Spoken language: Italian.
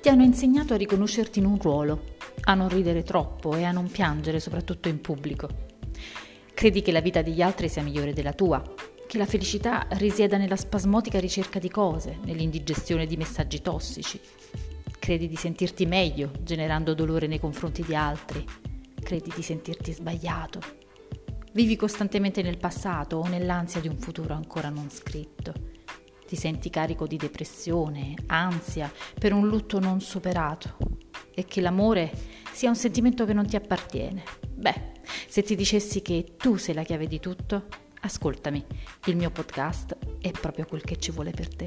ti hanno insegnato a riconoscerti in un ruolo, a non ridere troppo e a non piangere, soprattutto in pubblico. Credi che la vita degli altri sia migliore della tua, che la felicità risieda nella spasmodica ricerca di cose, nell'indigestione di messaggi tossici. Credi di sentirti meglio generando dolore nei confronti di altri. Credi di sentirti sbagliato. Vivi costantemente nel passato o nell'ansia di un futuro ancora non scritto. Ti senti carico di depressione, ansia per un lutto non superato e che l'amore sia un sentimento che non ti appartiene. Beh, se ti dicessi che tu sei la chiave di tutto, ascoltami, il mio podcast è proprio quel che ci vuole per te.